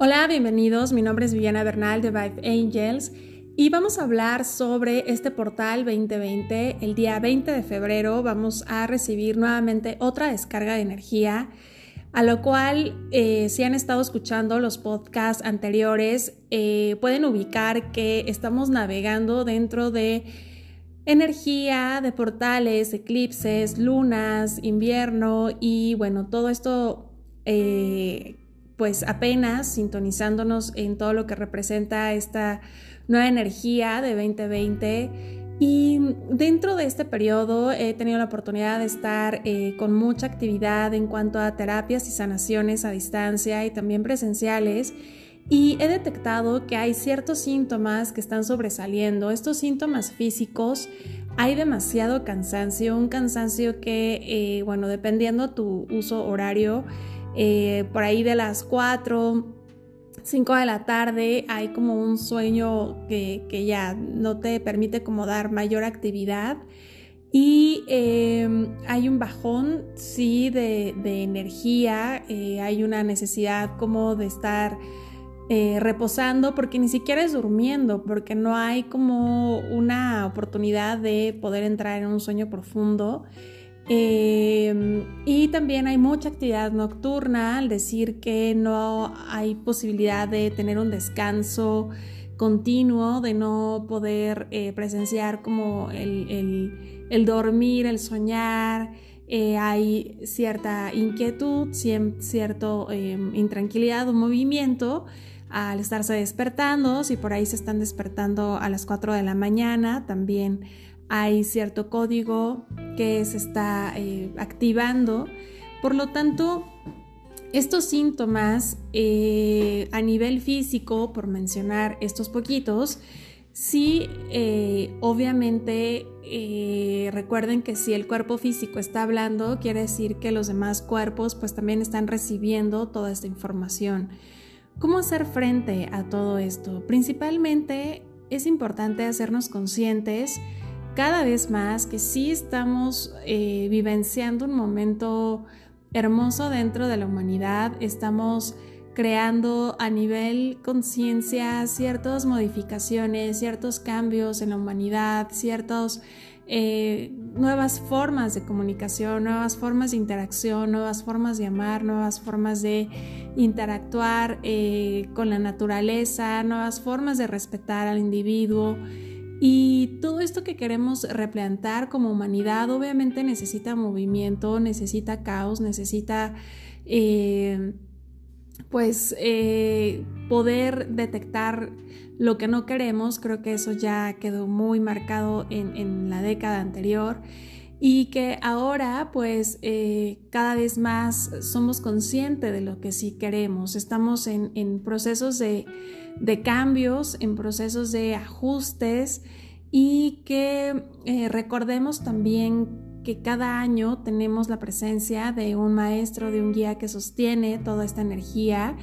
Hola, bienvenidos. Mi nombre es Viviana Bernal de Vibe Angels y vamos a hablar sobre este portal 2020. El día 20 de febrero vamos a recibir nuevamente otra descarga de energía, a lo cual eh, si han estado escuchando los podcasts anteriores eh, pueden ubicar que estamos navegando dentro de energía de portales, eclipses, lunas, invierno y bueno, todo esto... Eh, pues apenas sintonizándonos en todo lo que representa esta nueva energía de 2020. Y dentro de este periodo he tenido la oportunidad de estar eh, con mucha actividad en cuanto a terapias y sanaciones a distancia y también presenciales. Y he detectado que hay ciertos síntomas que están sobresaliendo. Estos síntomas físicos, hay demasiado cansancio, un cansancio que, eh, bueno, dependiendo tu uso horario, eh, por ahí de las 4, 5 de la tarde hay como un sueño que, ya no te permite como dar mayor actividad y em, hay un bajón, sí, de, energía, eh, hay una necesidad como de estar eh, reposando porque ni siquiera es durmiendo, porque no hay como una oportunidad de poder entrar en un sueño profundo. Em, y también hay mucha actividad nocturna, al decir que no hay posibilidad de tener un descanso continuo, de no poder eh, presenciar como el, dormir, el soñar. Eh, hay cierta inquietud, cierta em, intranquilidad o movimiento al estarse despertando, si por ahí se están despertando a las 4 de la mañana, también hay cierto código que se está eh, activando. Por lo tanto, estos síntomas eh, a nivel físico, por mencionar estos poquitos, sí, eh, obviamente recuerden que si el cuerpo físico está hablando, quiere decir que los demás cuerpos pues también están recibiendo toda esta información. ¿Cómo hacer frente a todo esto? Principalmente es importante hacernos conscientes cada vez más que sí estamos eh, vivenciando un momento hermoso dentro de la humanidad, estamos creando a nivel conciencia ciertas modificaciones, ciertos cambios en la humanidad, ciertas eh, nuevas formas de comunicación, nuevas formas de interacción, nuevas formas de amar, nuevas formas de interactuar eh, con la naturaleza, nuevas formas de respetar al individuo. Y todo esto que queremos replantar como humanidad obviamente necesita movimiento, necesita caos, necesita eh, pues eh, poder detectar lo que no queremos. Creo que eso ya quedó muy marcado en, la década anterior y que ahora pues eh, cada vez más somos conscientes de lo que sí queremos. Estamos en procesos de cambios, en procesos de ajustes y que eh, recordemos también que cada año tenemos la presencia de un maestro, de un guía que sostiene toda esta energía.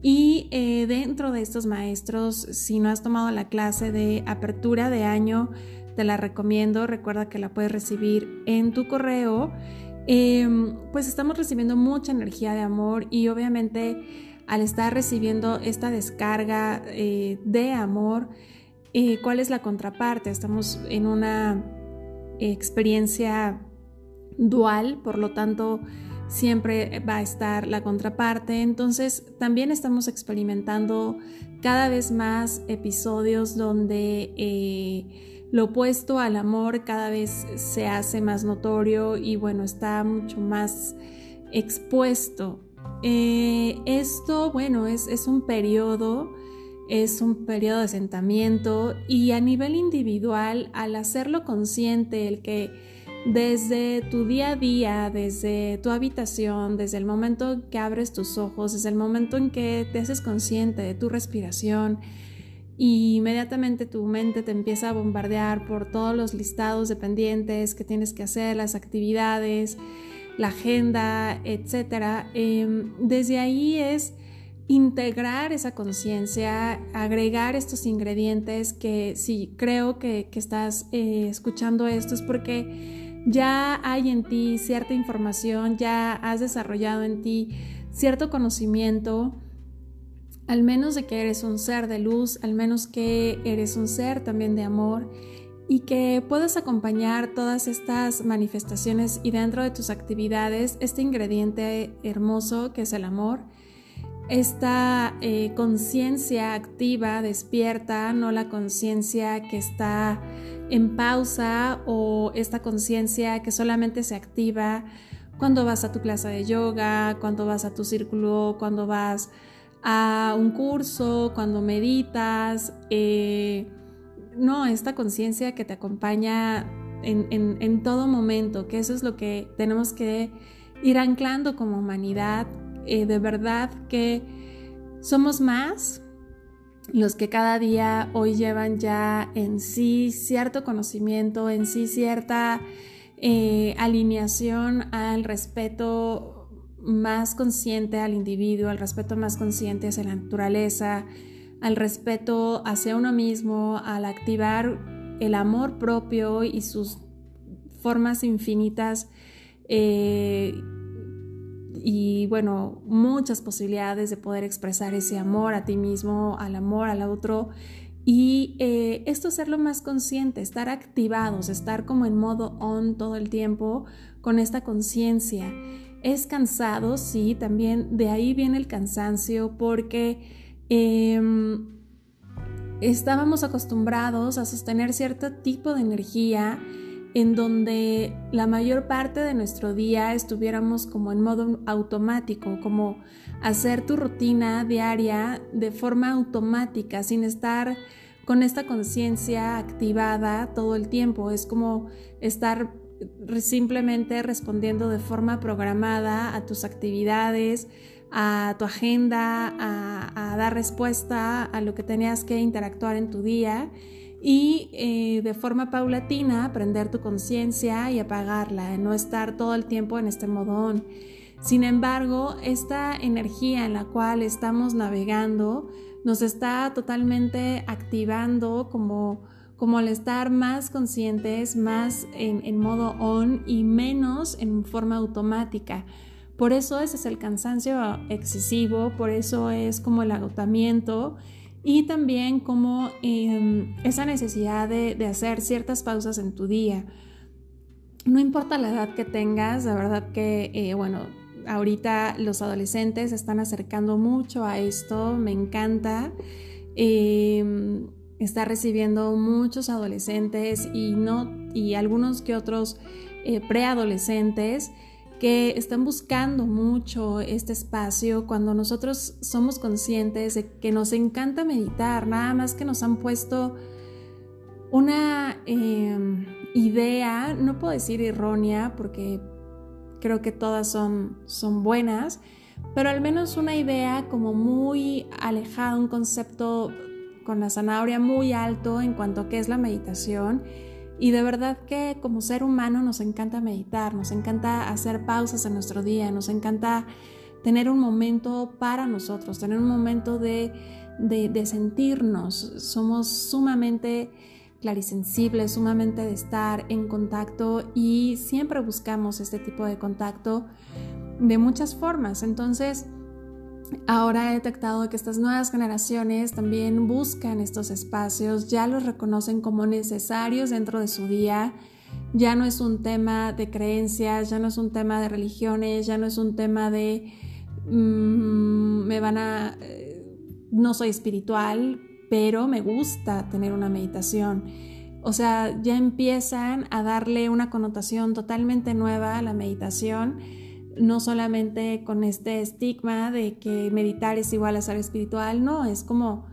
Y eh, dentro de estos maestros, si no has tomado la clase de apertura de año, te la recomiendo. Recuerda que la puedes recibir en tu correo. Em, pues estamos recibiendo mucha energía de amor y obviamente al estar recibiendo esta descarga eh, de amor, eh, ¿cuál es la contraparte? Estamos en una experiencia dual, por lo tanto, siempre va a estar la contraparte. Entonces, también estamos experimentando cada vez más episodios donde eh, lo opuesto al amor cada vez se hace más notorio y bueno, está mucho más expuesto. Eh, esto, bueno, es, es un periodo, es un periodo de asentamiento y a nivel individual, al hacerlo consciente, el que desde tu día a día, desde tu habitación, desde el momento que abres tus ojos, desde el momento en que te haces consciente de tu respiración, y inmediatamente tu mente te empieza a bombardear por todos los listados de pendientes que tienes que hacer, las actividades, la agenda, etcétera. Em, desde ahí es integrar esa conciencia, agregar estos ingredientes que si creo que, estás eh, escuchando esto es porque ya hay en ti cierta información, ya has desarrollado en ti cierto conocimiento al menos de que eres un ser de luz, al menos que eres un ser también de amor y que puedas acompañar todas estas manifestaciones y dentro de tus actividades este ingrediente hermoso que es el amor, esta eh, conciencia activa, despierta, no la conciencia que está en pausa o esta conciencia que solamente se activa cuando vas a tu clase de yoga, cuando vas a tu círculo, cuando vas a un curso, cuando meditas. Eh, no, esta conciencia que te acompaña en, todo momento, que eso es lo que tenemos que ir anclando como humanidad, eh, de verdad que somos más los que cada día hoy llevan ya en sí cierto conocimiento, en sí cierta eh, alineación al respeto más consciente al individuo, al respeto más consciente hacia la naturaleza, al respeto hacia uno mismo, al activar el amor propio y sus formas infinitas eh, y bueno, muchas posibilidades de poder expresar ese amor a ti mismo, al amor al otro. Y eh, esto hacerlo más consciente, estar activados, estar como en modo on todo el tiempo con esta conciencia. Es cansado, sí, también de ahí viene el cansancio porque Em, estábamos acostumbrados a sostener cierto tipo de energía en donde la mayor parte de nuestro día estuviéramos como en modo automático, como hacer tu rutina diaria de forma automática, sin estar con esta conciencia activada todo el tiempo. Es como estar simplemente respondiendo de forma programada a tus actividades, a tu agenda, a, dar respuesta a lo que tenías que interactuar en tu día y eh, de forma paulatina aprender tu conciencia y apagarla, no estar todo el tiempo en este modón. Sin embargo, esta energía en la cual estamos navegando nos está totalmente activando como, como al estar más conscientes, más en, modo on y menos en forma automática. Por eso ese es el cansancio excesivo, por eso es como el agotamiento y también como em, esa necesidad de, hacer ciertas pausas en tu día. No importa la edad que tengas, la verdad que, eh, bueno, ahorita los adolescentes se están acercando mucho a esto, me encanta. Em, está recibiendo muchos adolescentes y, no, y algunos que otros eh, preadolescentes que están buscando mucho este espacio cuando nosotros somos conscientes de que nos encanta meditar, nada más que nos han puesto una em, idea, no puedo decir errónea porque creo que todas son, son buenas, pero al menos una idea como muy alejada, un concepto con la zanahoria muy alto en cuanto a qué es la meditación y de verdad que como ser humano nos encanta meditar, nos encanta hacer pausas en nuestro día, nos encanta tener un momento para nosotros, tener un momento de, sentirnos. Somos sumamente clarisensibles, sumamente de estar en contacto y siempre buscamos este tipo de contacto de muchas formas. Entonces, Ahora he detectado que estas nuevas generaciones también buscan estos espacios, ya los reconocen como necesarios dentro de su día. Ya no es un tema de creencias, ya no es un tema de religiones, ya no es un tema de mm, me van a... Eh, no soy espiritual, pero me gusta tener una meditación. O sea, ya empiezan a darle una connotación totalmente nueva a la meditación no solamente con este estigma de que meditar es igual a ser espiritual, no, es como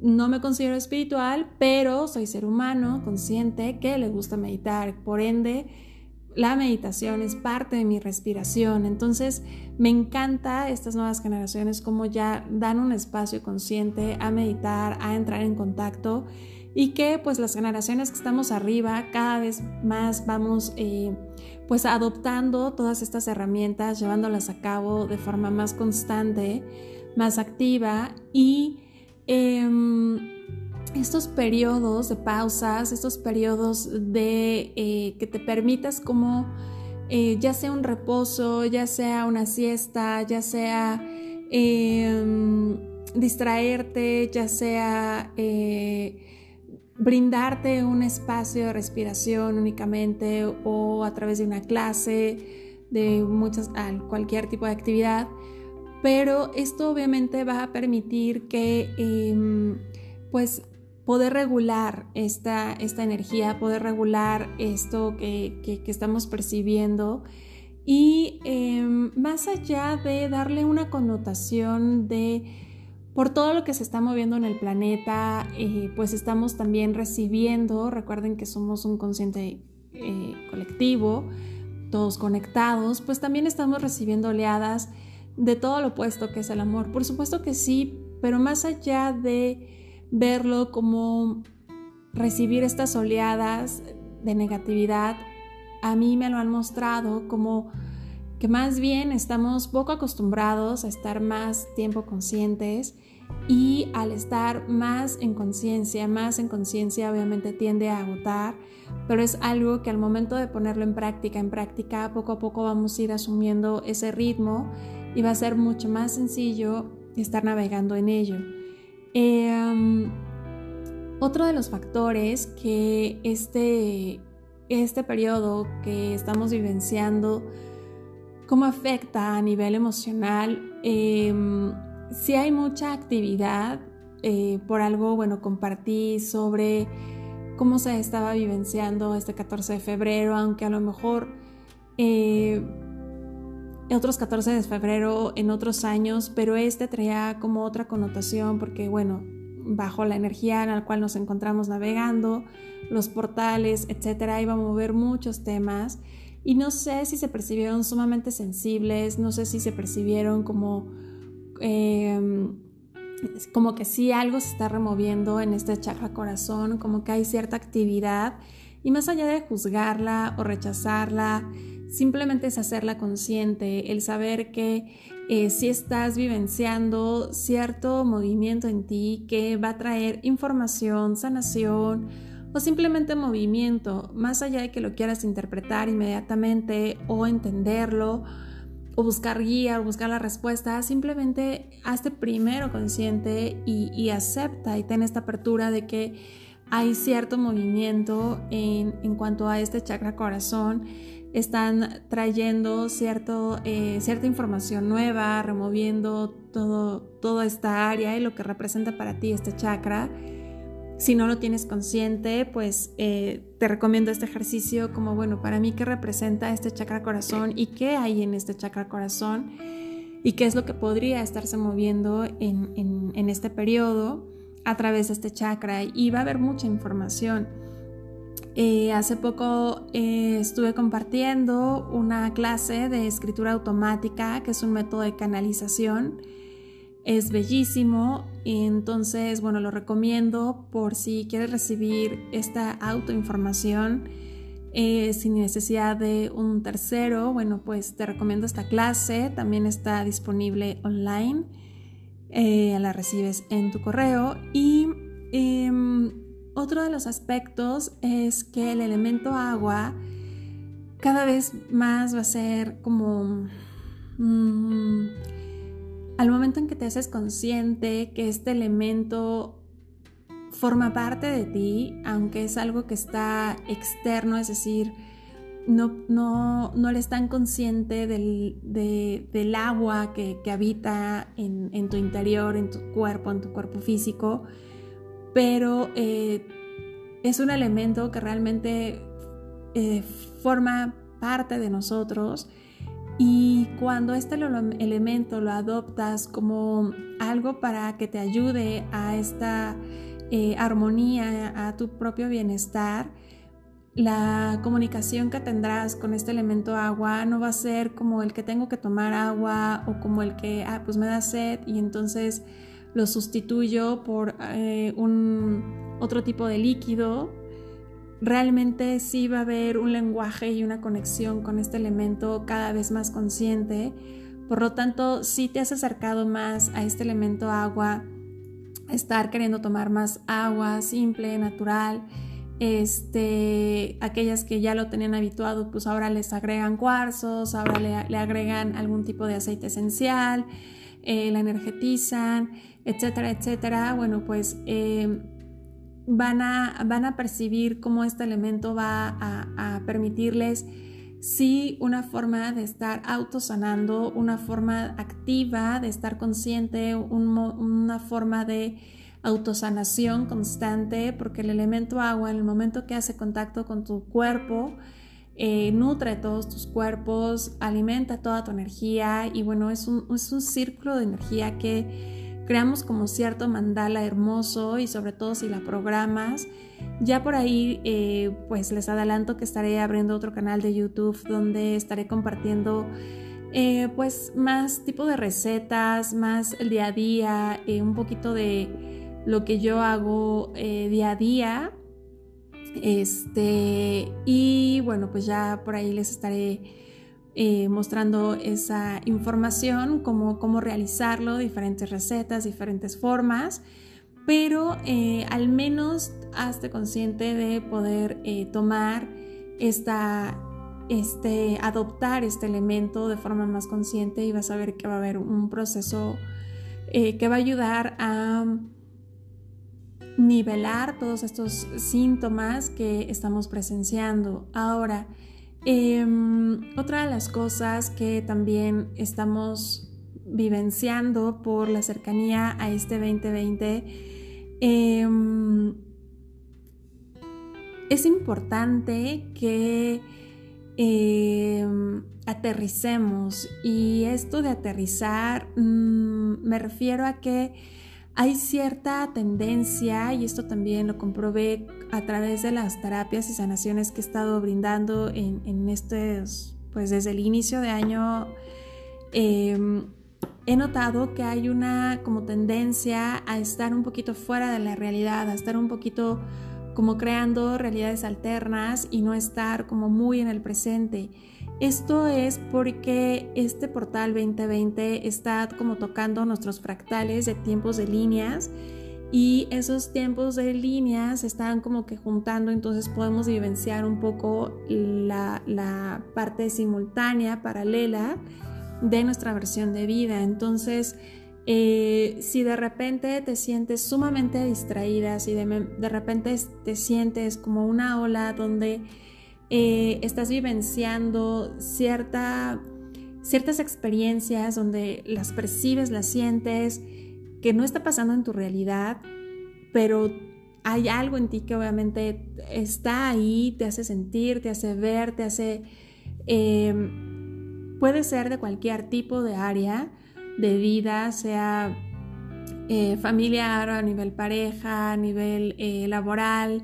no me considero espiritual, pero soy ser humano consciente que le gusta meditar, por ende la meditación es parte de mi respiración. Entonces, me encanta estas nuevas generaciones como ya dan un espacio consciente a meditar, a entrar en contacto y que pues las generaciones que estamos arriba cada vez más vamos eh, pues adoptando todas estas herramientas, llevándolas a cabo de forma más constante, más activa y em, estos periodos de pausas, estos periodos de eh, que te permitas como eh, ya sea un reposo, ya sea una siesta, ya sea em, distraerte, ya sea brindarte un espacio de respiración únicamente o a través de una clase, de muchas, cualquier tipo de actividad. Pero esto obviamente va a permitir que em, pues poder regular esta, esta energía, poder regular esto que, estamos percibiendo y em, más allá de darle una connotación de por todo lo que se está moviendo en el planeta, eh, pues estamos también recibiendo, recuerden que somos un consciente eh, colectivo, todos conectados, pues también estamos recibiendo oleadas de todo lo opuesto que es el amor. Por supuesto que sí, pero más allá de verlo como recibir estas oleadas de negatividad, a mí me lo han mostrado como que más bien estamos poco acostumbrados a estar más tiempo conscientes y al estar más en conciencia, más en conciencia obviamente tiende a agotar, pero es algo que al momento de ponerlo en práctica, en práctica, poco a poco vamos a ir asumiendo ese ritmo y va a ser mucho más sencillo estar navegando en ello. Em, otro de los factores que este, este periodo que estamos vivenciando cómo afecta a nivel emocional. Em, si hay mucha actividad, eh, por algo, bueno, compartí sobre cómo se estaba vivenciando este 14 de febrero, aunque a lo mejor eh, otros 14 de febrero en otros años, pero este traía como otra connotación porque, bueno, bajo la energía en la cual nos encontramos navegando, los portales, etcétera, iba a mover muchos temas y no sé si se percibieron sumamente sensibles, no sé si se percibieron como, em, como que sí algo se está removiendo en este chakra corazón, como que hay cierta actividad y más allá de juzgarla o rechazarla, simplemente es hacerla consciente, el saber que eh, si estás vivenciando cierto movimiento en ti que va a traer información, sanación, o simplemente movimiento, más allá de que lo quieras interpretar inmediatamente o entenderlo o buscar guía o buscar la respuesta, simplemente hazte primero consciente y, acepta y ten esta apertura de que hay cierto movimiento en, en cuanto a este chakra corazón están trayendo cierto, eh, cierta información nueva, removiendo todo, toda esta área y lo que representa para ti este chakra. Si no lo tienes consciente, pues eh, te recomiendo este ejercicio como, bueno, para mí qué representa este chakra corazón y qué hay en este chakra corazón y qué es lo que podría estarse moviendo en, este periodo a través de este chakra. Y va a haber mucha información. Eh, hace poco eh, estuve compartiendo una clase de escritura automática, que es un método de canalización es bellísimo, entonces, bueno, lo recomiendo por si quieres recibir esta autoinformación eh, sin necesidad de un tercero. Bueno, pues te recomiendo esta clase, también está disponible online, eh, la recibes en tu correo y em, otro de los aspectos es que el elemento agua cada vez más va a ser como... Mm, al momento en que te haces consciente que este elemento forma parte de ti, aunque es algo que está externo, es decir, no, no, no eres tan consciente del, agua que, habita en, tu interior, en tu cuerpo, en tu cuerpo físico, pero eh, es un elemento que realmente eh, forma parte de nosotros y cuando este elemento lo adoptas como algo para que te ayude a esta eh, armonía, a tu propio bienestar, la comunicación que tendrás con este elemento agua no va a ser como el que tengo que tomar agua o como el que, ah, pues me da sed y entonces lo sustituyo por eh, un otro tipo de líquido realmente sí va a haber un lenguaje y una conexión con este elemento cada vez más consciente. Por lo tanto, si te has acercado más a este elemento agua, estar queriendo tomar más agua simple, natural, este, aquellas que ya lo tenían habituado, pues ahora les agregan cuarzos, ahora le, agregan algún tipo de aceite esencial, eh, la energetizan, etcétera, etcétera, bueno, pues eh, van, a, van a percibir cómo este elemento va a, permitirles sí una forma de estar autosanando, una forma activa de estar consciente, una forma de autosanación constante, porque el elemento agua en el momento que hace contacto con tu cuerpo, eh, nutre todos tus cuerpos, alimenta toda tu energía y bueno, es un, es un círculo de energía que creamos como cierto mandala hermoso y sobre todo si la programas. Ya por ahí eh, pues les adelanto que estaré abriendo otro canal de YouTube donde estaré compartiendo eh, pues más tipo de recetas, más el día a día, un poquito de lo que yo hago eh, día a día. Este, y bueno, pues ya por ahí les estaré eh, mostrando esa información, cómo, cómo realizarlo, diferentes recetas, diferentes formas, pero eh, al menos hazte consciente de poder tomar esta, este, adoptar este elemento de forma más consciente y vas a ver que va a haber un proceso que va a ayudar a nivelar todos estos síntomas que estamos presenciando. Ahora, em, otra de las cosas que también estamos vivenciando por la cercanía a este 2020, em, es importante que em, aterricemos. Y esto de aterrizar mm, me refiero a que hay cierta tendencia, y esto también lo comprobé a través de las terapias y sanaciones que he estado brindando en, en pues desde el inicio de año, em, he notado que hay una como tendencia a estar un poquito fuera de la realidad, a estar un poquito como creando realidades alternas y no estar como muy en el presente. Esto es porque este portal 2020 está como tocando nuestros fractales de tiempos de líneas y esos tiempos de líneas están como que juntando, entonces podemos vivenciar un poco la, parte simultánea, paralela de nuestra versión de vida. Entonces, eh, si de repente te sientes sumamente distraída, si de, de repente te sientes como una ola donde eh, estás vivenciando cierta, ciertas experiencias donde las percibes, las sientes, que no está pasando en tu realidad, pero hay algo en ti que obviamente está ahí, te hace sentir, te hace ver, te hace... Em, puede ser de cualquier tipo de área de vida, sea eh, familiar, a nivel pareja, a nivel eh, laboral,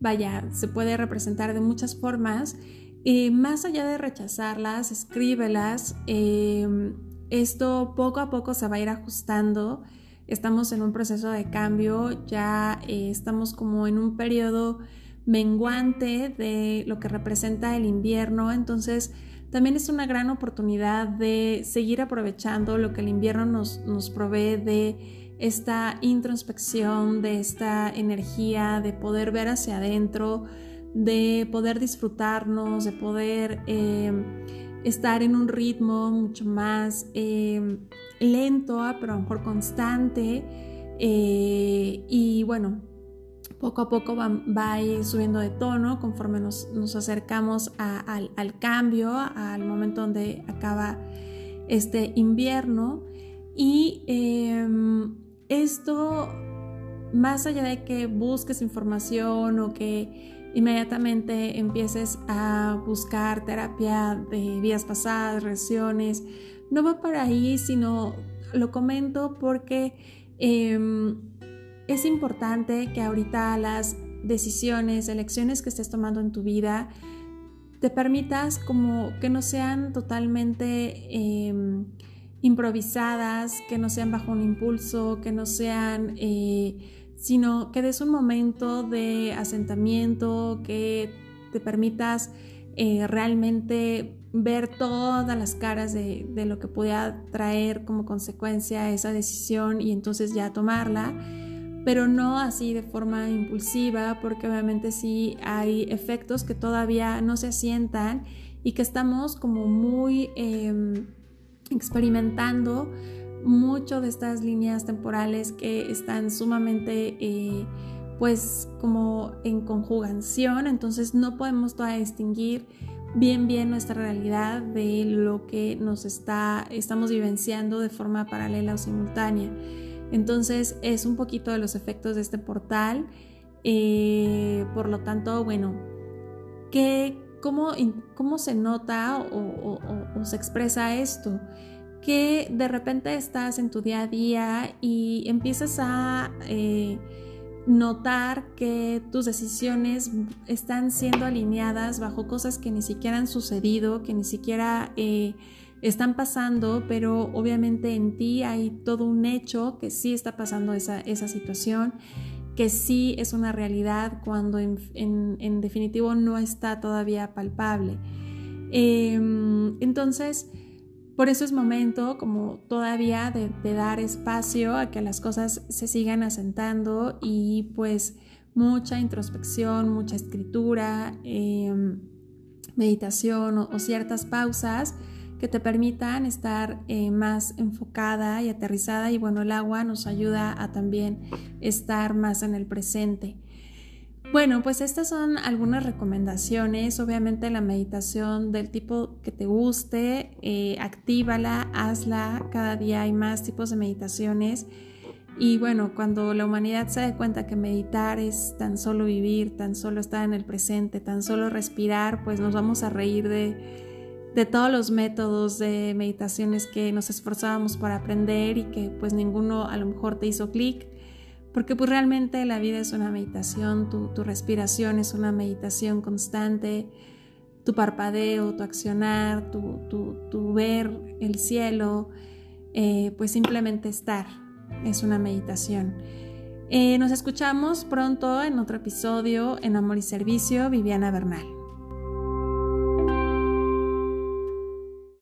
vaya, se puede representar de muchas formas. Y más allá de rechazarlas, escríbelas. Em, esto poco a poco se va a ir ajustando. Estamos en un proceso de cambio, ya eh, estamos como en un periodo menguante de lo que representa el invierno, entonces también es una gran oportunidad de seguir aprovechando lo que el invierno nos, nos provee de esta introspección, de esta energía, de poder ver hacia adentro, de poder disfrutarnos, de poder em, estar en un ritmo mucho más em, lento, pero a lo mejor constante. Eh, y bueno, poco a poco va, a ir subiendo de tono conforme nos, acercamos al, al, cambio, al momento donde acaba este invierno. Y em, esto, más allá de que busques información o que inmediatamente empieces a buscar terapia de vías pasadas, regresiones, no va para ahí, sino lo comento porque em, es importante que ahorita las decisiones, elecciones que estés tomando en tu vida, te permitas como que no sean totalmente... Em, improvisadas, que no sean bajo un impulso, que no sean, eh, sino que des un momento de asentamiento, que te permitas eh, realmente ver todas las caras de, de, lo que pueda traer como consecuencia esa decisión y entonces ya tomarla, pero no así de forma impulsiva, porque obviamente sí hay efectos que todavía no se asientan y que estamos como muy... Em, experimentando mucho de estas líneas temporales que están sumamente eh, pues como en conjugación, entonces no podemos todavía distinguir bien bien nuestra realidad de lo que nos está estamos vivenciando de forma paralela o simultánea. Entonces es un poquito de los efectos de este portal. Eh, por lo tanto, bueno, ¿qué, cómo, cómo, se nota o, se expresa esto? Que de repente estás en tu día a día y empiezas a eh, notar que tus decisiones están siendo alineadas bajo cosas que ni siquiera han sucedido, que ni siquiera eh, están pasando, pero obviamente en ti hay todo un hecho que sí está pasando esa, esa situación, que sí es una realidad cuando en, definitivo no está todavía palpable. Em, entonces, por eso es momento como todavía de, dar espacio a que las cosas se sigan asentando y pues mucha introspección, mucha escritura, em, meditación o, ciertas pausas que te permitan estar eh, más enfocada y aterrizada y bueno, el agua nos ayuda a también estar más en el presente. Bueno, pues estas son algunas recomendaciones. Obviamente la meditación del tipo que te guste, eh, actívala, hazla. Cada día hay más tipos de meditaciones. Y bueno, cuando la humanidad se dé cuenta que meditar es tan solo vivir, tan solo estar en el presente, tan solo respirar, pues nos vamos a reír de, de todos los métodos de meditaciones que nos esforzábamos para aprender y que pues ninguno a lo mejor te hizo clic porque pues realmente la vida es una meditación, tu, respiración es una meditación constante, tu parpadeo, tu accionar, tu, ver el cielo, eh, pues simplemente estar es una meditación. Eh, nos escuchamos pronto en otro episodio en Amor y Servicio, Viviana Bernal.